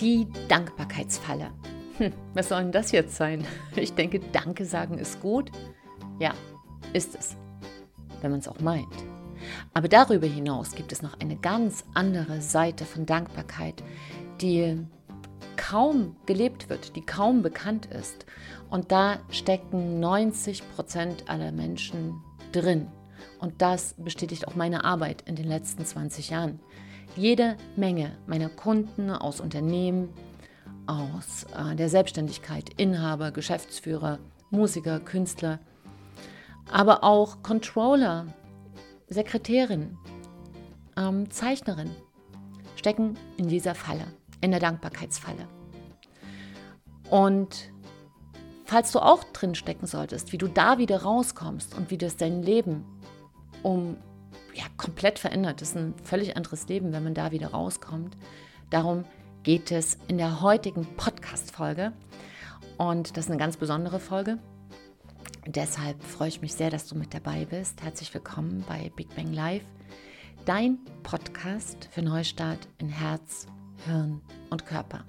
Die Dankbarkeitsfalle. Hm, was soll denn das jetzt sein? Ich denke, Danke sagen ist gut. Ja, ist es, wenn man es auch meint. Aber darüber hinaus gibt es noch eine ganz andere Seite von Dankbarkeit, die kaum gelebt wird, die kaum bekannt ist. Und da stecken 90 Prozent aller Menschen drin. Und das bestätigt auch meine Arbeit in den letzten 20 Jahren. Jede Menge meiner Kunden aus Unternehmen, aus äh, der Selbstständigkeit, Inhaber, Geschäftsführer, Musiker, Künstler, aber auch Controller, Sekretärin, ähm, Zeichnerin stecken in dieser Falle, in der Dankbarkeitsfalle. Und falls du auch drin stecken solltest, wie du da wieder rauskommst und wie das dein Leben um ja, komplett verändert, das ist ein völlig anderes Leben, wenn man da wieder rauskommt. Darum geht es in der heutigen Podcast-Folge. Und das ist eine ganz besondere Folge. Deshalb freue ich mich sehr, dass du mit dabei bist. Herzlich willkommen bei Big Bang Live, dein Podcast für Neustart in Herz, Hirn und Körper.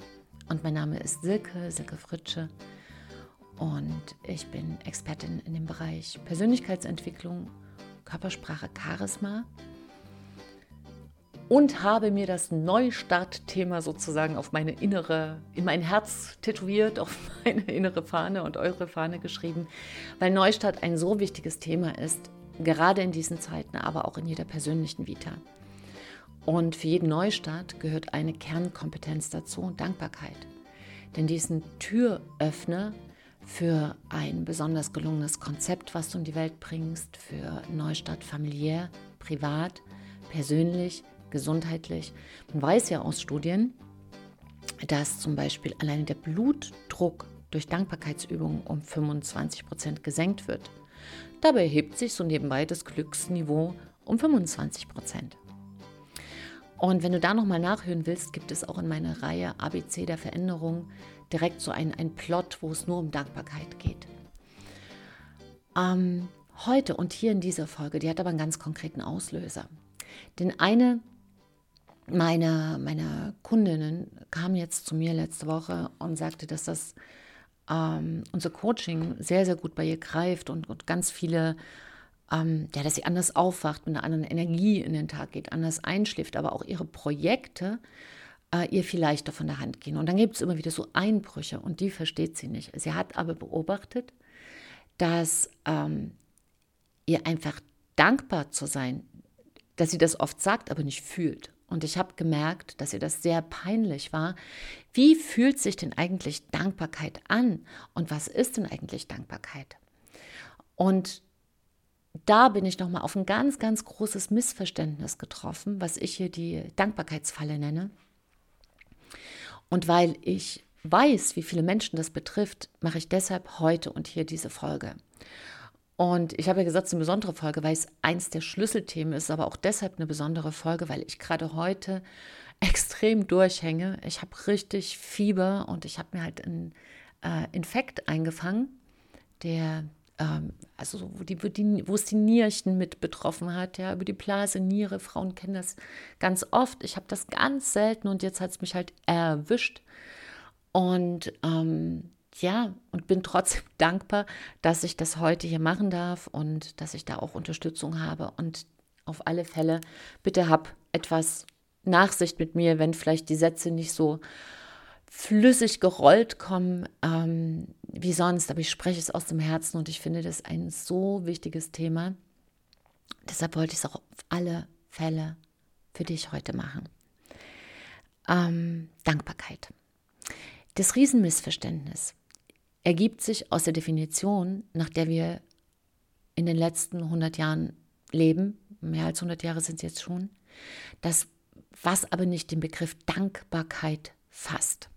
Und mein Name ist Silke, Silke Fritsche. Und ich bin Expertin in dem Bereich Persönlichkeitsentwicklung, Körpersprache, Charisma und habe mir das Neustart-Thema sozusagen auf meine innere, in mein Herz tätowiert, auf meine innere Fahne und eure Fahne geschrieben, weil Neustart ein so wichtiges Thema ist, gerade in diesen Zeiten, aber auch in jeder persönlichen Vita. Und für jeden Neustart gehört eine Kernkompetenz dazu, Dankbarkeit. Denn diesen Türöffner für ein besonders gelungenes Konzept, was du in die Welt bringst, für Neustart familiär, privat, persönlich, gesundheitlich. Man weiß ja aus Studien, dass zum Beispiel allein der Blutdruck durch Dankbarkeitsübungen um 25 Prozent gesenkt wird. Dabei hebt sich so nebenbei das Glücksniveau um 25 Prozent. Und wenn du da nochmal nachhören willst, gibt es auch in meiner Reihe ABC der Veränderung direkt so ein, ein Plot, wo es nur um Dankbarkeit geht. Ähm, heute und hier in dieser Folge, die hat aber einen ganz konkreten Auslöser. Denn eine meine, meine Kundinnen kam jetzt zu mir letzte Woche und sagte, dass das ähm, unser Coaching sehr, sehr gut bei ihr greift und, und ganz viele, ähm, ja, dass sie anders aufwacht, mit einer anderen Energie in den Tag geht, anders einschläft, aber auch ihre Projekte äh, ihr viel leichter von der Hand gehen. Und dann gibt es immer wieder so Einbrüche und die versteht sie nicht. Sie hat aber beobachtet, dass ähm, ihr einfach dankbar zu sein, dass sie das oft sagt, aber nicht fühlt. Und ich habe gemerkt, dass ihr das sehr peinlich war. Wie fühlt sich denn eigentlich Dankbarkeit an? Und was ist denn eigentlich Dankbarkeit? Und da bin ich nochmal auf ein ganz, ganz großes Missverständnis getroffen, was ich hier die Dankbarkeitsfalle nenne. Und weil ich weiß, wie viele Menschen das betrifft, mache ich deshalb heute und hier diese Folge. Und ich habe ja gesagt, es ist eine besondere Folge, weil es eins der Schlüsselthemen ist, aber auch deshalb eine besondere Folge, weil ich gerade heute extrem durchhänge. Ich habe richtig Fieber und ich habe mir halt einen äh, Infekt eingefangen, der ähm, also wo, die, wo, die, wo es die Nierchen mit betroffen hat, ja, über die Blase, Niere. Frauen kennen das ganz oft. Ich habe das ganz selten und jetzt hat es mich halt erwischt. Und ähm, ja, und bin trotzdem dankbar, dass ich das heute hier machen darf und dass ich da auch Unterstützung habe. Und auf alle Fälle, bitte hab etwas Nachsicht mit mir, wenn vielleicht die Sätze nicht so flüssig gerollt kommen ähm, wie sonst. Aber ich spreche es aus dem Herzen und ich finde das ein so wichtiges Thema. Deshalb wollte ich es auch auf alle Fälle für dich heute machen. Ähm, Dankbarkeit. Das Riesenmissverständnis ergibt sich aus der Definition, nach der wir in den letzten 100 Jahren leben, mehr als 100 Jahre sind es jetzt schon, das, was aber nicht den Begriff Dankbarkeit fasst.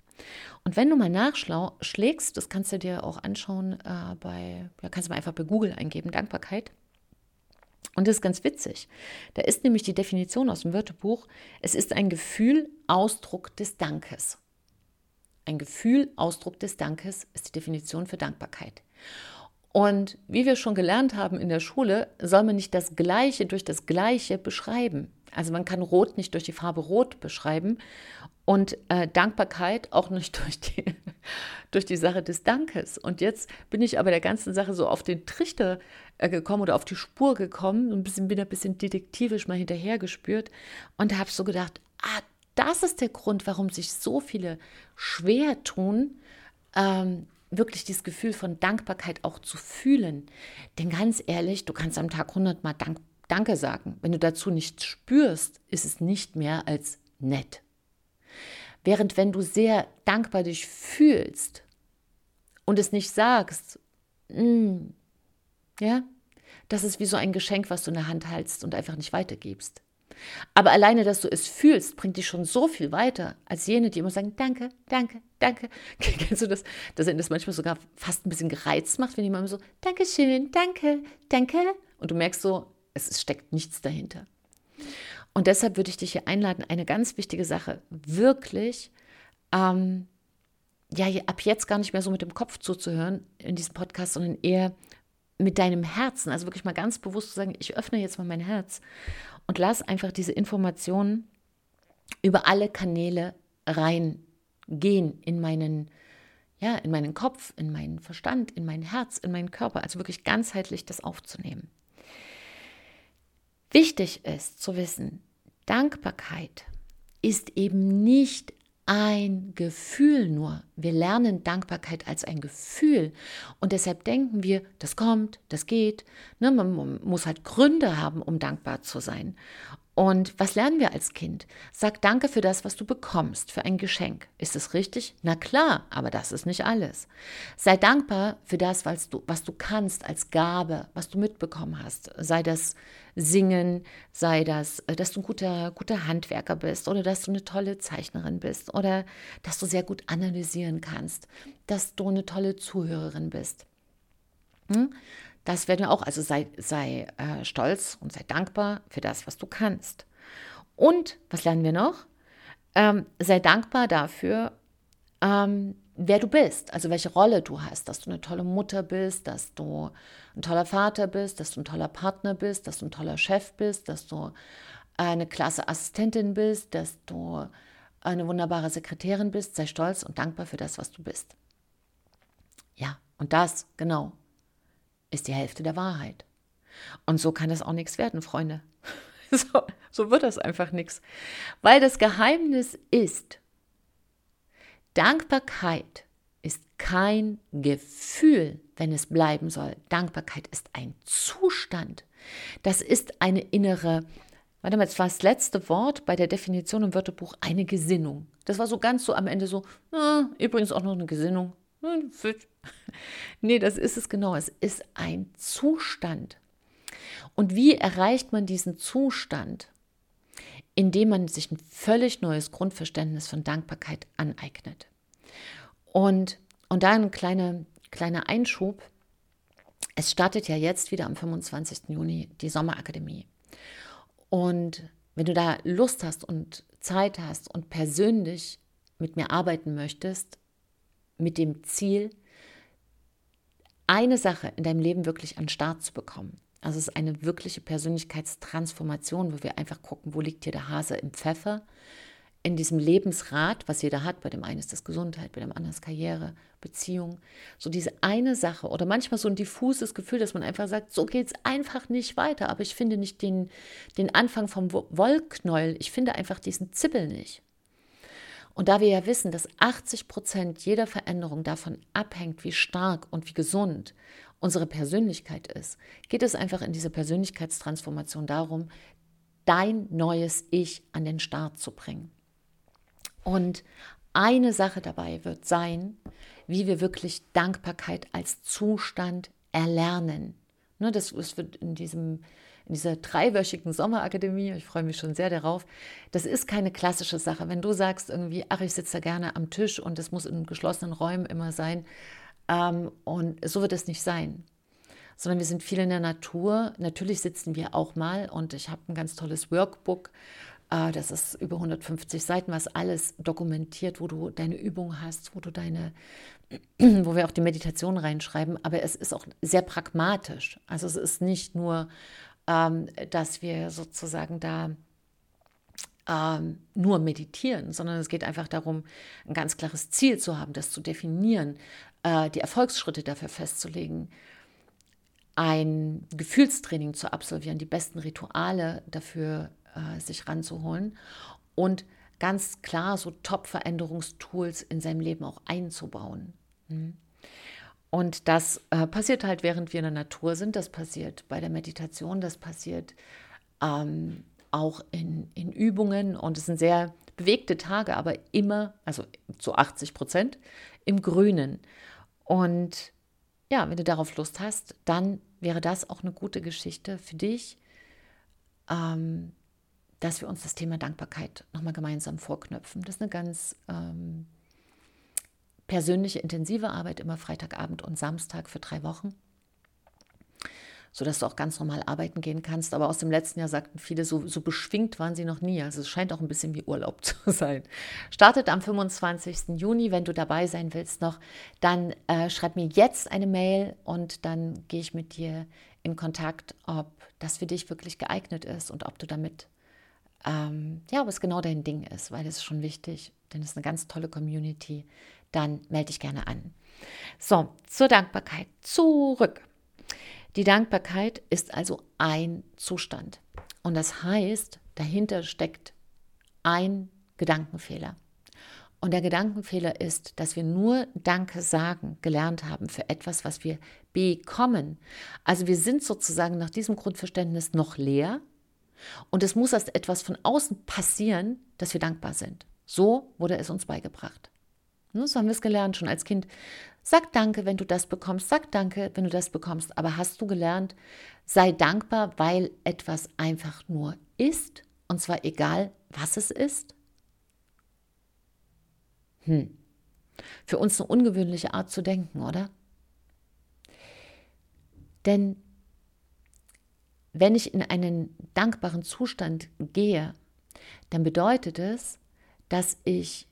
Und wenn du mal nachschlägst, das kannst du dir auch anschauen äh, bei, ja, kannst du mal einfach bei Google eingeben, Dankbarkeit. Und das ist ganz witzig. Da ist nämlich die Definition aus dem Wörterbuch, es ist ein Gefühl, Ausdruck des Dankes. Ein Gefühl, Ausdruck des Dankes ist die Definition für Dankbarkeit. Und wie wir schon gelernt haben in der Schule, soll man nicht das Gleiche durch das Gleiche beschreiben. Also man kann Rot nicht durch die Farbe Rot beschreiben Und äh, Dankbarkeit auch nicht durch die, durch die Sache des Dankes. Und jetzt bin ich aber der ganzen Sache so auf den Trichter äh, gekommen oder auf die Spur gekommen, ein bisschen, bin ein bisschen detektivisch mal hinterher gespürt und habe so gedacht, ah, das ist der Grund, warum sich so viele schwer tun, ähm, wirklich dieses Gefühl von Dankbarkeit auch zu fühlen. Denn ganz ehrlich, du kannst am Tag 100 Mal Dank, Danke sagen. Wenn du dazu nichts spürst, ist es nicht mehr als nett. Während wenn du sehr dankbar dich fühlst und es nicht sagst, mm, ja, das ist wie so ein Geschenk, was du in der Hand hältst und einfach nicht weitergibst. Aber alleine, dass du es fühlst, bringt dich schon so viel weiter, als jene, die immer sagen, danke, danke, danke. Kennst du das? Dass er das manchmal sogar fast ein bisschen gereizt macht, wenn jemand so, danke schön, danke, danke. Und du merkst so, es steckt nichts dahinter. Und deshalb würde ich dich hier einladen, eine ganz wichtige Sache, wirklich, ähm, ja, ab jetzt gar nicht mehr so mit dem Kopf zuzuhören in diesem Podcast, sondern eher mit deinem Herzen, also wirklich mal ganz bewusst zu sagen, ich öffne jetzt mal mein Herz und lass einfach diese Informationen über alle Kanäle reingehen in meinen, ja, in meinen Kopf, in meinen Verstand, in mein Herz, in meinen Körper, also wirklich ganzheitlich das aufzunehmen. Wichtig ist zu wissen, Dankbarkeit ist eben nicht ein Gefühl nur. Wir lernen Dankbarkeit als ein Gefühl und deshalb denken wir, das kommt, das geht. Ne, man muss halt Gründe haben, um dankbar zu sein. Und was lernen wir als Kind? Sag Danke für das, was du bekommst, für ein Geschenk. Ist es richtig? Na klar, aber das ist nicht alles. Sei dankbar für das, was du, was du kannst als Gabe, was du mitbekommen hast. Sei das Singen, sei das, äh, dass du ein guter, guter Handwerker bist oder dass du eine tolle Zeichnerin bist oder dass du sehr gut analysieren kannst, dass du eine tolle Zuhörerin bist. Hm? Das werden wir auch, also sei, sei äh, stolz und sei dankbar für das, was du kannst. Und was lernen wir noch? Ähm, sei dankbar dafür, ähm, wer du bist, also welche Rolle du hast, dass du eine tolle Mutter bist, dass du ein toller Vater bist, dass du ein toller Partner bist, dass du ein toller Chef bist, dass du eine klasse Assistentin bist, dass du eine wunderbare Sekretärin bist. Sei stolz und dankbar für das, was du bist. Ja, und das, genau, ist die Hälfte der Wahrheit. Und so kann das auch nichts werden, Freunde. So, so wird das einfach nichts. Weil das Geheimnis ist, Dankbarkeit ist kein Gefühl, wenn es bleiben soll. Dankbarkeit ist ein Zustand. Das ist eine innere, warte mal, das war das letzte Wort bei der Definition im Wörterbuch, eine Gesinnung. Das war so ganz so am Ende so, ah, übrigens auch noch eine Gesinnung. Nee, das ist es genau. Es ist ein Zustand. Und wie erreicht man diesen Zustand? Indem man sich ein völlig neues Grundverständnis von Dankbarkeit aneignet. Und, und da ein kleiner, kleiner Einschub. Es startet ja jetzt wieder am 25. Juni die Sommerakademie. Und wenn du da Lust hast und Zeit hast und persönlich mit mir arbeiten möchtest, mit dem Ziel, eine Sache in deinem Leben wirklich an den Start zu bekommen. Also es ist eine wirkliche Persönlichkeitstransformation, wo wir einfach gucken, wo liegt hier der Hase im Pfeffer, in diesem Lebensrat, was jeder hat, bei dem einen ist das Gesundheit, bei dem anderen ist Karriere, Beziehung, so diese eine Sache oder manchmal so ein diffuses Gefühl, dass man einfach sagt, so geht es einfach nicht weiter, aber ich finde nicht den, den Anfang vom Wollknäuel, ich finde einfach diesen Zippel nicht. Und da wir ja wissen, dass 80 Prozent jeder Veränderung davon abhängt, wie stark und wie gesund unsere Persönlichkeit ist, geht es einfach in dieser Persönlichkeitstransformation darum, dein neues Ich an den Start zu bringen. Und eine Sache dabei wird sein, wie wir wirklich Dankbarkeit als Zustand erlernen. Ne, das wird in diesem in dieser dreiwöchigen Sommerakademie, ich freue mich schon sehr darauf, das ist keine klassische Sache. Wenn du sagst irgendwie, ach, ich sitze da gerne am Tisch und es muss in geschlossenen Räumen immer sein, ähm, und so wird es nicht sein. Sondern wir sind viel in der Natur. Natürlich sitzen wir auch mal und ich habe ein ganz tolles Workbook, äh, das ist über 150 Seiten, was alles dokumentiert, wo du deine Übung hast, wo du deine, wo wir auch die Meditation reinschreiben. Aber es ist auch sehr pragmatisch. Also es ist nicht nur ähm, dass wir sozusagen da ähm, nur meditieren, sondern es geht einfach darum, ein ganz klares Ziel zu haben, das zu definieren, äh, die Erfolgsschritte dafür festzulegen, ein Gefühlstraining zu absolvieren, die besten Rituale dafür äh, sich ranzuholen und ganz klar so Top-Veränderungstools in seinem Leben auch einzubauen. Mhm. Und das äh, passiert halt, während wir in der Natur sind. Das passiert bei der Meditation, das passiert ähm, auch in, in Übungen. Und es sind sehr bewegte Tage, aber immer, also zu 80 Prozent, im Grünen. Und ja, wenn du darauf Lust hast, dann wäre das auch eine gute Geschichte für dich, ähm, dass wir uns das Thema Dankbarkeit nochmal gemeinsam vorknöpfen. Das ist eine ganz ähm, persönliche intensive Arbeit immer Freitagabend und Samstag für drei Wochen, sodass du auch ganz normal arbeiten gehen kannst. Aber aus dem letzten Jahr sagten viele, so, so beschwingt waren sie noch nie. Also es scheint auch ein bisschen wie Urlaub zu sein. Startet am 25. Juni. Wenn du dabei sein willst noch, dann äh, schreib mir jetzt eine Mail und dann gehe ich mit dir in Kontakt, ob das für dich wirklich geeignet ist und ob du damit ähm, ja, ob es genau dein Ding ist, weil es ist schon wichtig, denn es ist eine ganz tolle Community, dann melde dich gerne an. So, zur Dankbarkeit. Zurück. Die Dankbarkeit ist also ein Zustand. Und das heißt, dahinter steckt ein Gedankenfehler. Und der Gedankenfehler ist, dass wir nur Danke sagen gelernt haben für etwas, was wir bekommen. Also wir sind sozusagen nach diesem Grundverständnis noch leer und es muss erst etwas von außen passieren, dass wir dankbar sind. So wurde es uns beigebracht. Ne, so haben wir es gelernt schon als Kind. Sag Danke, wenn du das bekommst. Sag Danke, wenn du das bekommst. Aber hast du gelernt, sei dankbar, weil etwas einfach nur ist. Und zwar egal, was es ist? Hm. Für uns eine ungewöhnliche Art zu denken, oder? Denn wenn ich in einen dankbaren Zustand gehe, dann bedeutet es, dass ich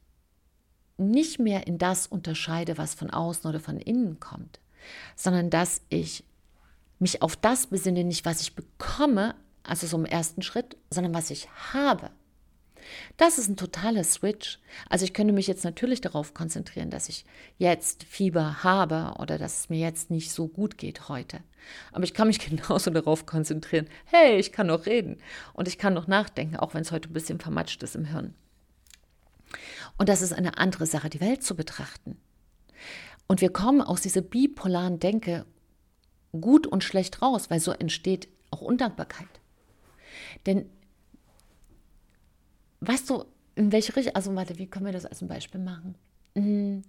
nicht mehr in das unterscheide, was von außen oder von innen kommt, sondern dass ich mich auf das besinne, nicht was ich bekomme, also so im ersten Schritt, sondern was ich habe. Das ist ein totaler Switch. Also ich könnte mich jetzt natürlich darauf konzentrieren, dass ich jetzt Fieber habe oder dass es mir jetzt nicht so gut geht heute. Aber ich kann mich genauso darauf konzentrieren, hey, ich kann noch reden und ich kann noch nachdenken, auch wenn es heute ein bisschen vermatscht ist im Hirn. Und das ist eine andere Sache, die Welt zu betrachten. Und wir kommen aus dieser bipolaren Denke gut und schlecht raus, weil so entsteht auch Undankbarkeit. Denn weißt du, in welche Richtung, also warte, wie können wir das als ein Beispiel machen? Hm.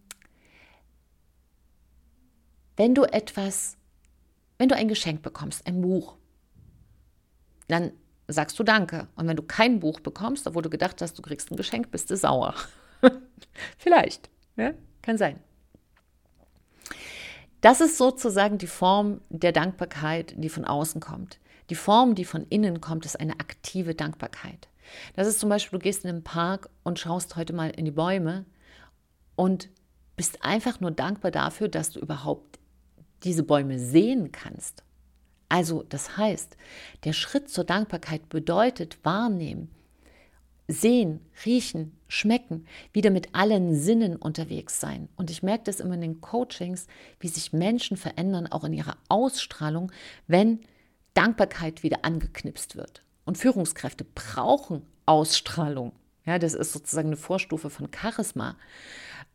Wenn du etwas, wenn du ein Geschenk bekommst, ein Buch, dann sagst du Danke. Und wenn du kein Buch bekommst, obwohl du gedacht hast, du kriegst ein Geschenk, bist du sauer. Vielleicht, ja? kann sein. Das ist sozusagen die Form der Dankbarkeit, die von außen kommt. Die Form, die von innen kommt, ist eine aktive Dankbarkeit. Das ist zum Beispiel, du gehst in den Park und schaust heute mal in die Bäume und bist einfach nur dankbar dafür, dass du überhaupt diese Bäume sehen kannst. Also das heißt, der Schritt zur Dankbarkeit bedeutet wahrnehmen, sehen, riechen, schmecken, wieder mit allen Sinnen unterwegs sein. Und ich merke das immer in den Coachings, wie sich Menschen verändern, auch in ihrer Ausstrahlung, wenn Dankbarkeit wieder angeknipst wird. Und Führungskräfte brauchen Ausstrahlung. Ja, das ist sozusagen eine Vorstufe von Charisma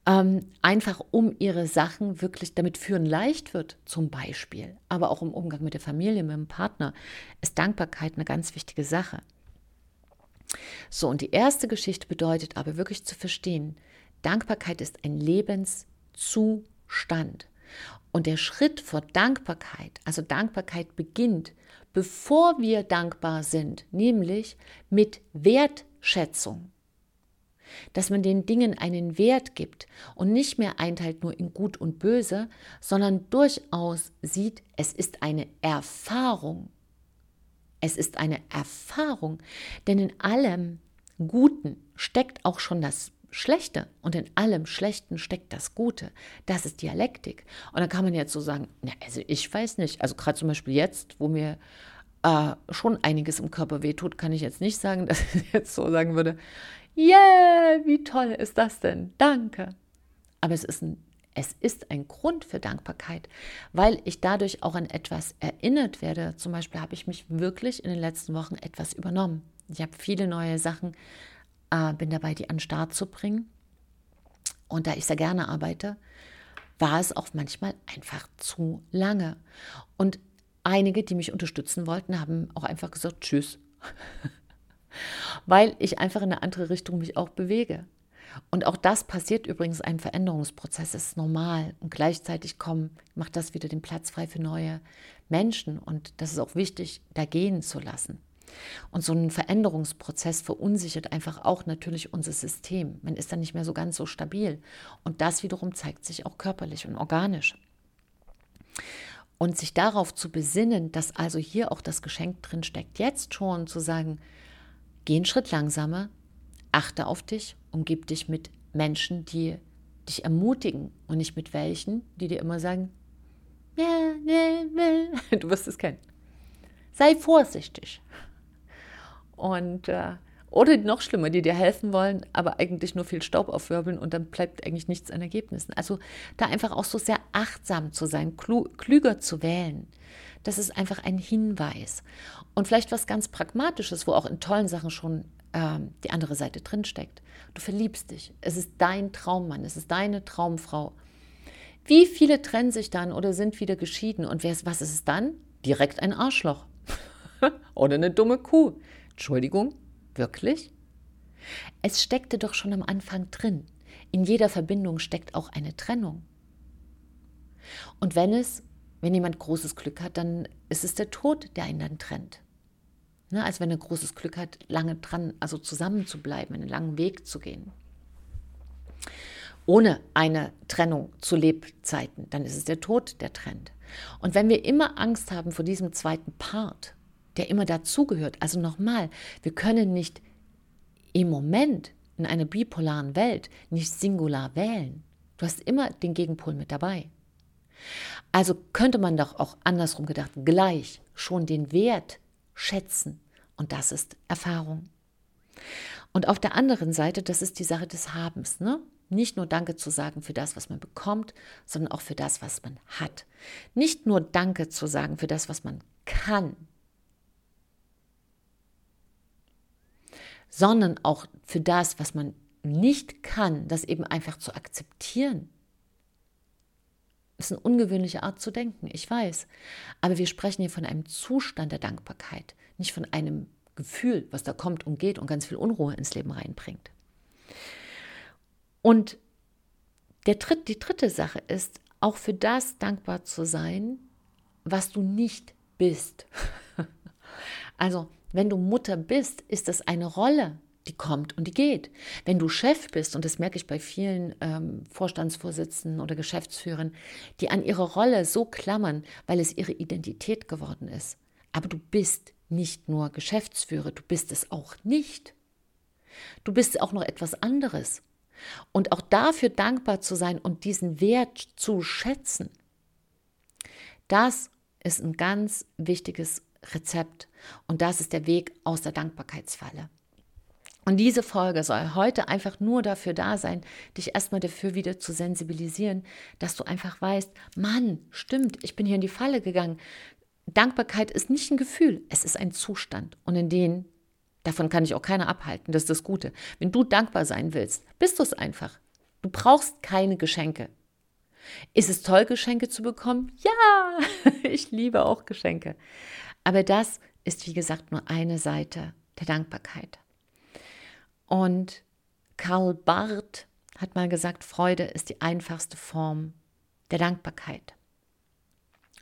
ähm, einfach um ihre Sachen wirklich, damit führen leicht wird, zum Beispiel, aber auch im Umgang mit der Familie, mit dem Partner, ist Dankbarkeit eine ganz wichtige Sache. So, und die erste Geschichte bedeutet aber wirklich zu verstehen, Dankbarkeit ist ein Lebenszustand. Und der Schritt vor Dankbarkeit, also Dankbarkeit beginnt, bevor wir dankbar sind, nämlich mit Wertschätzung dass man den Dingen einen Wert gibt und nicht mehr einteilt nur in gut und böse, sondern durchaus sieht, es ist eine Erfahrung. Es ist eine Erfahrung, denn in allem Guten steckt auch schon das Schlechte und in allem Schlechten steckt das Gute. Das ist Dialektik. Und dann kann man jetzt so sagen, na, also ich weiß nicht, also gerade zum Beispiel jetzt, wo mir äh, schon einiges im Körper wehtut, kann ich jetzt nicht sagen, dass ich jetzt so sagen würde, yeah, wie toll ist das denn? Danke. Aber es ist ein es ist ein Grund für Dankbarkeit, weil ich dadurch auch an etwas erinnert werde. Zum Beispiel habe ich mich wirklich in den letzten Wochen etwas übernommen. Ich habe viele neue Sachen, äh, bin dabei, die an den Start zu bringen. Und da ich sehr gerne arbeite, war es auch manchmal einfach zu lange. Und einige, die mich unterstützen wollten, haben auch einfach gesagt, tschüss. weil ich einfach in eine andere Richtung mich auch bewege. Und auch das passiert übrigens, ein Veränderungsprozess ist normal. Und gleichzeitig kommen, macht das wieder den Platz frei für neue Menschen. Und das ist auch wichtig, da gehen zu lassen. Und so ein Veränderungsprozess verunsichert einfach auch natürlich unser System. Man ist dann nicht mehr so ganz so stabil. Und das wiederum zeigt sich auch körperlich und organisch. Und sich darauf zu besinnen, dass also hier auch das Geschenk drin steckt, jetzt schon zu sagen, geh einen Schritt langsamer, achte auf dich, umgib dich mit Menschen, die dich ermutigen und nicht mit welchen, die dir immer sagen, ja, ja, ja. du wirst es kennen. Sei vorsichtig. Und äh, oder noch schlimmer, die dir helfen wollen, aber eigentlich nur viel Staub aufwirbeln und dann bleibt eigentlich nichts an Ergebnissen. Also da einfach auch so sehr achtsam zu sein, klüger zu wählen. Das ist einfach ein Hinweis. Und vielleicht was ganz Pragmatisches, wo auch in tollen Sachen schon ähm, die andere Seite drinsteckt. Du verliebst dich. Es ist dein Traummann, es ist deine Traumfrau. Wie viele trennen sich dann oder sind wieder geschieden? Und wer was ist es dann? Direkt ein Arschloch. oder eine dumme Kuh. Entschuldigung, wirklich? Es steckte doch schon am Anfang drin. In jeder Verbindung steckt auch eine Trennung. Und wenn es, wenn jemand großes Glück hat, dann ist es der Tod, der ihn dann trennt. Ne, als wenn er großes Glück hat, lange dran, also zusammen zu bleiben, einen langen Weg zu gehen. Ohne eine Trennung zu Lebzeiten, dann ist es der Tod, der trennt. Und wenn wir immer Angst haben vor diesem zweiten Part, der immer dazugehört, also nochmal, wir können nicht im Moment in einer bipolaren Welt nicht singular wählen. Du hast immer den Gegenpol mit dabei. Also könnte man doch auch andersrum gedacht gleich schon den Wert schätzen und das ist Erfahrung. Und auf der anderen Seite, das ist die Sache des Habens. Ne? Nicht nur Danke zu sagen für das, was man bekommt, sondern auch für das, was man hat. Nicht nur Danke zu sagen für das, was man kann, sondern auch für das, was man nicht kann, das eben einfach zu akzeptieren. Ist eine ungewöhnliche Art zu denken, ich weiß. Aber wir sprechen hier von einem Zustand der Dankbarkeit nicht von einem Gefühl, was da kommt und geht und ganz viel Unruhe ins Leben reinbringt. Und der dritt, die dritte Sache ist, auch für das dankbar zu sein, was du nicht bist. also, wenn du Mutter bist, ist das eine Rolle, die kommt und die geht. Wenn du Chef bist, und das merke ich bei vielen ähm, Vorstandsvorsitzenden oder Geschäftsführern, die an ihre Rolle so klammern, weil es ihre Identität geworden ist. Aber du bist nicht nur Geschäftsführer, du bist es auch nicht. Du bist auch noch etwas anderes. Und auch dafür dankbar zu sein und diesen Wert zu schätzen, das ist ein ganz wichtiges Rezept. Und das ist der Weg aus der Dankbarkeitsfalle. Und diese Folge soll heute einfach nur dafür da sein, dich erstmal dafür wieder zu sensibilisieren, dass du einfach weißt, Mann, stimmt, ich bin hier in die Falle gegangen. Dankbarkeit ist nicht ein Gefühl, es ist ein Zustand. Und in den, davon kann ich auch keiner abhalten, das ist das Gute. Wenn du dankbar sein willst, bist du es einfach. Du brauchst keine Geschenke. Ist es toll, Geschenke zu bekommen? Ja, ich liebe auch Geschenke. Aber das ist, wie gesagt, nur eine Seite der Dankbarkeit. Und Karl Barth hat mal gesagt, Freude ist die einfachste Form der Dankbarkeit.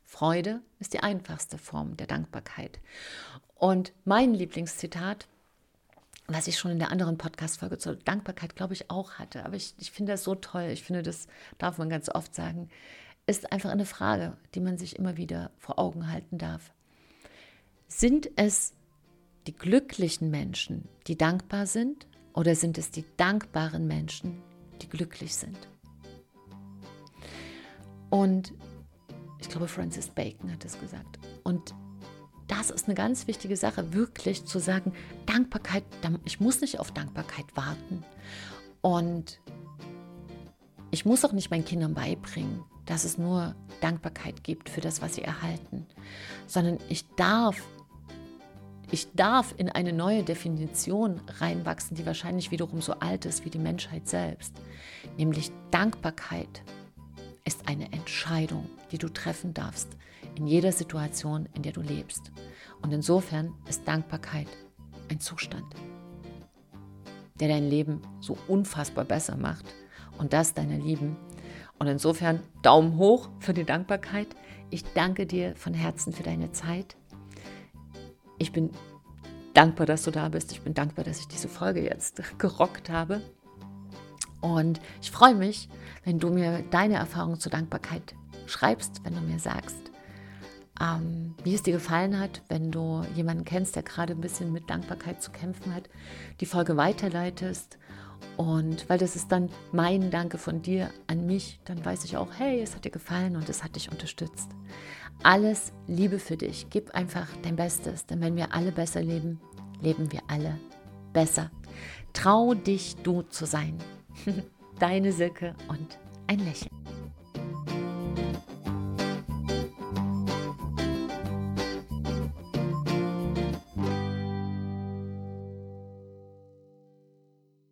Freude ist die einfachste Form der Dankbarkeit. Und mein Lieblingszitat, was ich schon in der anderen Podcast-Folge zur Dankbarkeit, glaube ich, auch hatte, aber ich, ich finde das so toll, ich finde, das darf man ganz oft sagen, ist einfach eine Frage, die man sich immer wieder vor Augen halten darf. Sind es die glücklichen Menschen, die dankbar sind, oder sind es die dankbaren Menschen, die glücklich sind? Und ich glaube, Francis Bacon hat es gesagt. Und das ist eine ganz wichtige Sache, wirklich zu sagen, Dankbarkeit, ich muss nicht auf Dankbarkeit warten. Und ich muss auch nicht meinen Kindern beibringen, dass es nur Dankbarkeit gibt für das, was sie erhalten, sondern ich darf, ich darf in eine neue Definition reinwachsen, die wahrscheinlich wiederum so alt ist wie die Menschheit selbst, nämlich Dankbarkeit ist eine Entscheidung, die du treffen darfst in jeder Situation, in der du lebst. Und insofern ist Dankbarkeit ein Zustand, der dein Leben so unfassbar besser macht. Und das, deine Lieben. Und insofern Daumen hoch für die Dankbarkeit. Ich danke dir von Herzen für deine Zeit. Ich bin dankbar, dass du da bist. Ich bin dankbar, dass ich diese Folge jetzt gerockt habe. Und ich freue mich, wenn du mir deine Erfahrung zur Dankbarkeit schreibst, wenn du mir sagst, ähm, wie es dir gefallen hat, wenn du jemanden kennst, der gerade ein bisschen mit Dankbarkeit zu kämpfen hat, die Folge weiterleitest. Und weil das ist dann mein Danke von dir an mich, dann weiß ich auch, hey, es hat dir gefallen und es hat dich unterstützt. Alles Liebe für dich. Gib einfach dein Bestes, denn wenn wir alle besser leben, leben wir alle besser. Trau dich, du zu sein. Deine Silke und ein Lächeln.